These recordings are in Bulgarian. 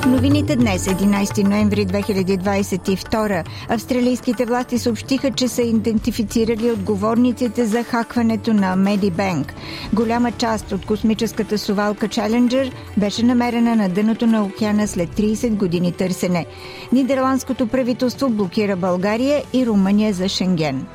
В новините днес, 11 ноември 2022, австралийските власти съобщиха, че са идентифицирали отговорниците за хакването на Медибанк. Голяма част от космическата сувалка Challenger беше намерена на дъното на океана след 30 години търсене. Нидерландското правителство блокира България и Румъния за Шенген.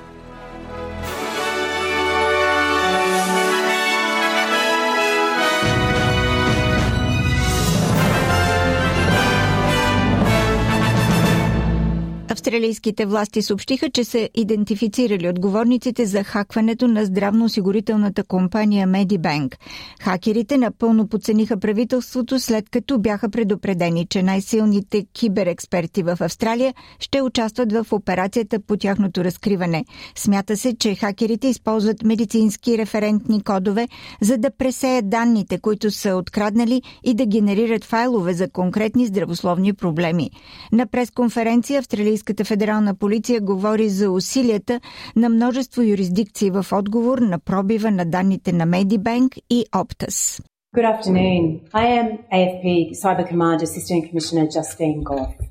Австралийските власти съобщиха, че са идентифицирали отговорниците за хакването на здравноосигурителната компания Medibank. Хакерите напълно подцениха правителството, след като бяха предупредени, че най-силните киберексперти в Австралия ще участват в операцията по тяхното разкриване. Смята се, че хакерите използват медицински референтни кодове, за да пресеят данните, които са откраднали и да генерират файлове за конкретни здравословни проблеми. На пресконференция австралийската федерална полиция говори за усилията на множество юрисдикции в отговор на пробива на данните на Медибанк и Оптас. Good afternoon. I am AFP Cyber Command Assistant Commissioner Justine Goff.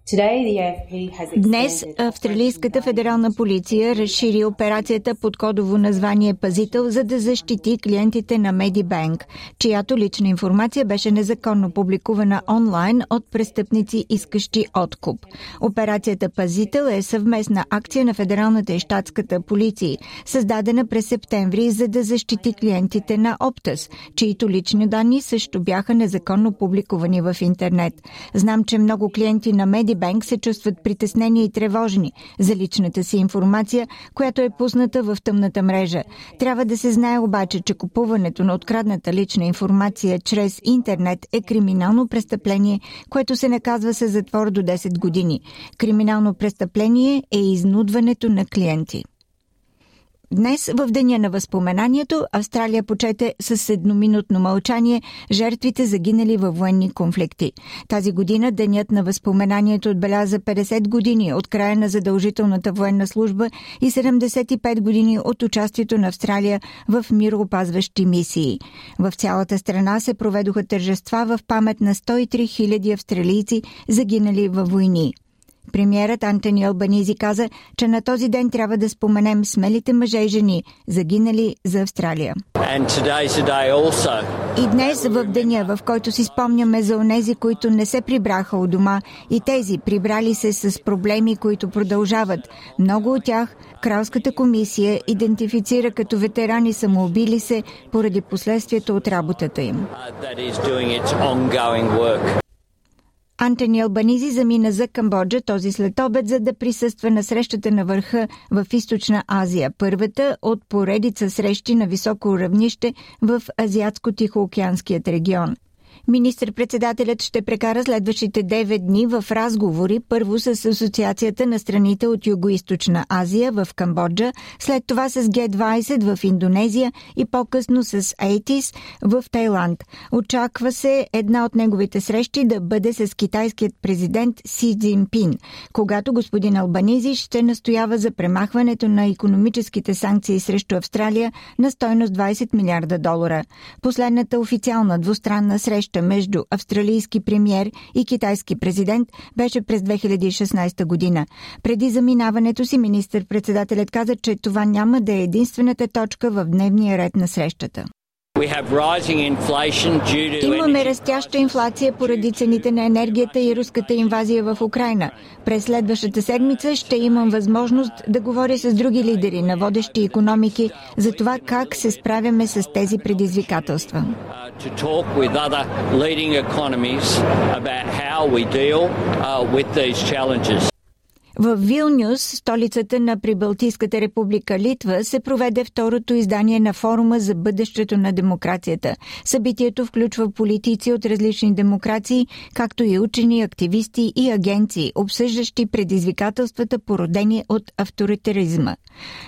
Днес Австралийската федерална полиция разшири операцията под кодово название Пазител, за да защити клиентите на Медибанк, чиято лична информация беше незаконно публикувана онлайн от престъпници, искащи откуп. Операцията Пазител е съвместна акция на федералната и щатската полиции, създадена през септември, за да защити клиентите на Оптас, чието лични данни също бяха незаконно публикувани в интернет. Знам, че много клиенти на Медибанк Банк се чувстват притеснени и тревожни за личната си информация, която е пусната в тъмната мрежа. Трябва да се знае обаче, че купуването на открадната лична информация чрез интернет е криминално престъпление, което се наказва с затвор до 10 години. Криминално престъпление е изнудването на клиенти. Днес, в Деня на възпоменанието, Австралия почете с едноминутно мълчание жертвите загинали във военни конфликти. Тази година Денят на възпоменанието отбеляза 50 години от края на задължителната военна служба и 75 години от участието на Австралия в мироопазващи мисии. В цялата страна се проведоха тържества в памет на 103 000 австралийци загинали във войни. Премьерът Антони Албанизи каза, че на този ден трябва да споменем смелите мъже и жени, загинали за Австралия. И днес, в деня, в който си спомняме за онези, които не се прибраха от дома и тези, прибрали се с проблеми, които продължават, много от тях Кралската комисия идентифицира като ветерани самоубили се поради последствията от работата им. Антони Албанизи замина за Камбоджа този след обед, за да присъства на срещата на върха в Източна Азия, първата от поредица срещи на високо равнище в Азиатско-Тихоокеанският регион. Министр-председателят ще прекара следващите 9 дни в разговори първо с Асоциацията на страните от Юго-Источна Азия в Камбоджа, след това с Г-20 в Индонезия и по-късно с ЕйтИС в Тайланд. Очаква се една от неговите срещи да бъде с китайският президент Си Цзинпин, когато господин Албанизи ще настоява за премахването на економическите санкции срещу Австралия на стойност 20 милиарда долара. Последната официална двустранна среща среща между австралийски премьер и китайски президент беше през 2016 година. Преди заминаването си министър-председателят каза, че това няма да е единствената точка в дневния ред на срещата. Имаме растяща инфлация поради цените на енергията и руската инвазия в Украина. През следващата седмица ще имам възможност да говоря с други лидери на водещи економики за това как се справяме с тези предизвикателства. В Вилнюс, столицата на Прибалтийската република Литва, се проведе второто издание на форума за бъдещето на демокрацията. Събитието включва политици от различни демокрации, както и учени, активисти и агенции, обсъждащи предизвикателствата, породени от авторитаризма.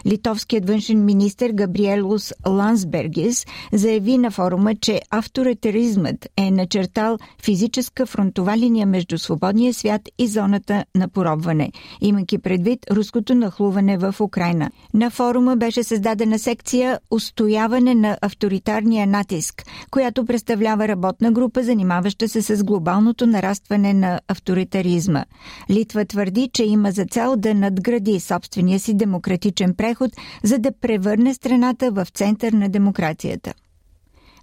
Литовският външен министр Габриелус Лансбергис заяви на форума, че авторитаризмът е начертал физическа фронтова линия между свободния свят и зоната на поробване – имайки предвид руското нахлуване в Украина. На форума беше създадена секция Устояване на авторитарния натиск, която представлява работна група, занимаваща се с глобалното нарастване на авторитаризма. Литва твърди, че има за цел да надгради собствения си демократичен преход, за да превърне страната в център на демокрацията.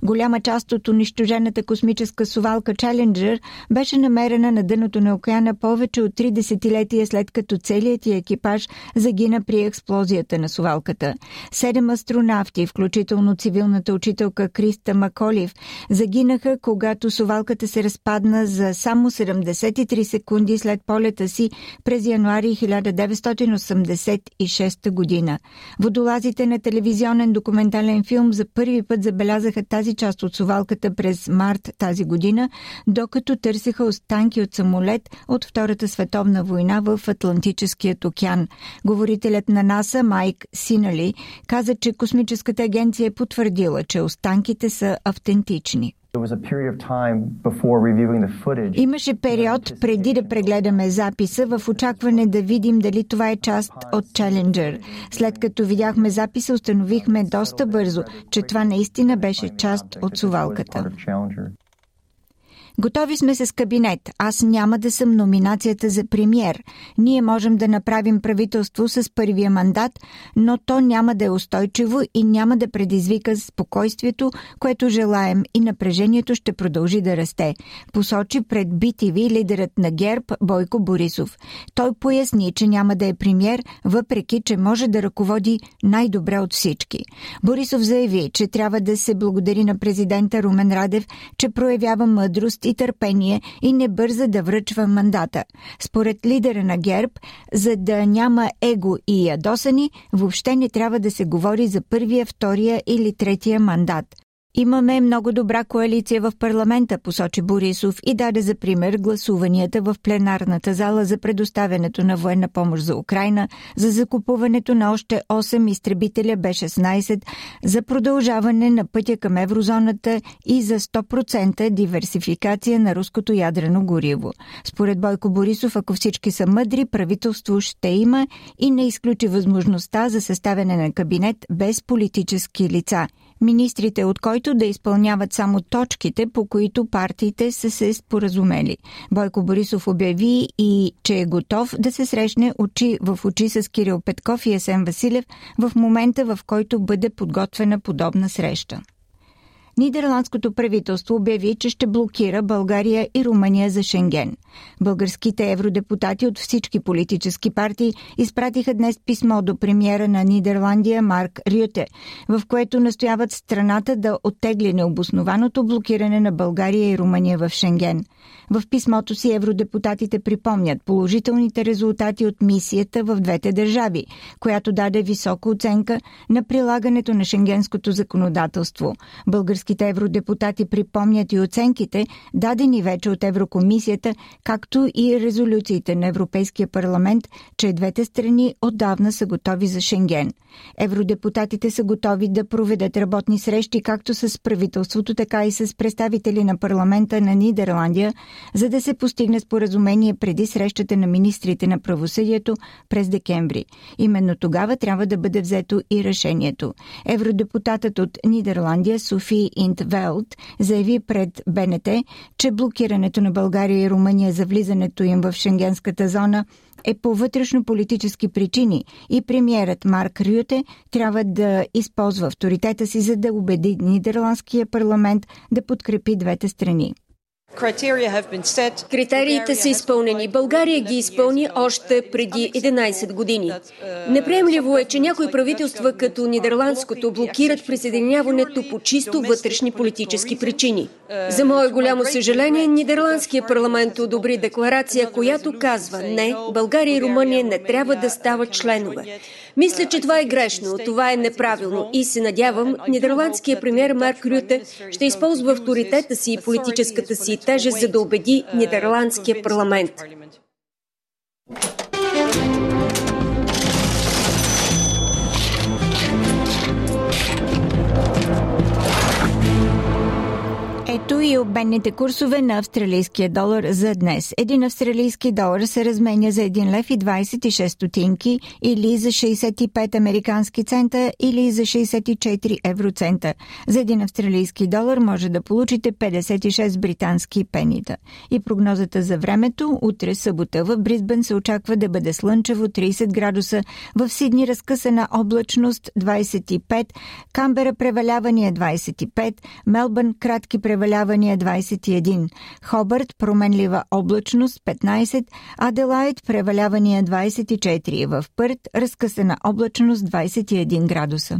Голяма част от унищожената космическа сувалка Челенджер беше намерена на дъното на океана повече от три десетилетия след като целият ти екипаж загина при експлозията на сувалката. Седем астронавти, включително цивилната учителка Криста Маколив, загинаха, когато сувалката се разпадна за само 73 секунди след полета си през януари 1986 година. Водолазите на телевизионен документален филм за първи път забелязаха тази част от сувалката през март тази година, докато търсеха останки от самолет от Втората световна война в Атлантическият океан. Говорителят на НАСА Майк Синали каза, че космическата агенция е потвърдила, че останките са автентични. Имаше период преди да прегледаме записа в очакване да видим дали това е част от Challenger. След като видяхме записа, установихме доста бързо, че това наистина беше част от сувалката. Готови сме с кабинет. Аз няма да съм номинацията за премьер. Ние можем да направим правителство с първия мандат, но то няма да е устойчиво и няма да предизвика спокойствието, което желаем и напрежението ще продължи да расте. Посочи пред BTV лидерът на ГЕРБ Бойко Борисов. Той поясни, че няма да е премьер, въпреки, че може да ръководи най-добре от всички. Борисов заяви, че трябва да се благодари на президента Румен Радев, че проявява мъдрост и търпение и не бърза да връчва мандата. Според лидера на ГЕРБ, за да няма его и ядосани, въобще не трябва да се говори за първия, втория или третия мандат – Имаме много добра коалиция в парламента, посочи Борисов и даде за пример гласуванията в пленарната зала за предоставянето на военна помощ за Украина, за закупуването на още 8 изтребителя Б-16, за продължаване на пътя към еврозоната и за 100% диверсификация на руското ядрено гориво. Според Бойко Борисов, ако всички са мъдри, правителство ще има и не изключи възможността за съставяне на кабинет без политически лица – министрите от който да изпълняват само точките, по които партиите са се споразумели. Бойко Борисов обяви и, че е готов да се срещне очи в очи с Кирил Петков и Есен Василев в момента, в който бъде подготвена подобна среща. Нидерландското правителство обяви, че ще блокира България и Румъния за Шенген. Българските евродепутати от всички политически партии изпратиха днес писмо до премиера на Нидерландия Марк Рюте, в което настояват страната да оттегли необоснованото блокиране на България и Румъния в Шенген. В писмото си евродепутатите припомнят положителните резултати от мисията в двете държави, която даде висока оценка на прилагането на шенгенското законодателство. Българските евродепутати припомнят и оценките, дадени вече от Еврокомисията, както и резолюциите на Европейския парламент, че двете страни отдавна са готови за Шенген. Евродепутатите са готови да проведат работни срещи както с правителството, така и с представители на парламента на Нидерландия, за да се постигне споразумение преди срещата на министрите на правосъдието през декември. Именно тогава трябва да бъде взето и решението. Евродепутатът от Нидерландия Софи Интвелт заяви пред БНТ, че блокирането на България и Румъния за влизането им в шенгенската зона е по вътрешно-политически причини и премиерът Марк Рюте трябва да използва авторитета си, за да убеди Нидерландския парламент да подкрепи двете страни. Критериите са изпълнени. България ги изпълни още преди 11 години. Неприемливо е, че някои правителства като Нидерландското блокират присъединяването по чисто вътрешни политически причини. За мое голямо съжаление, Нидерландския парламент одобри декларация, която казва не, България и Румъния не трябва да стават членове. Мисля, че това е грешно, това е неправилно и се надявам нидерландския премьер Марк Рюте ще използва авторитета си и политическата си тежест, за да убеди нидерландския парламент. Ето и обменните курсове на австралийския долар за днес. Един австралийски долар се разменя за 1 лев и 26 стотинки или за 65 американски цента или за 64 евроцента. За един австралийски долар може да получите 56 британски пенита. И прогнозата за времето утре събота в Бризбен се очаква да бъде слънчево 30 градуса, в Сидни разкъсана облачност 25, Камбера превалявания 25, Мелбърн кратки превалявания превалявания 21, Хобърт променлива облачност 15, Аделайт превалявания 24, в Пърт разкъсана облачност 21 градуса.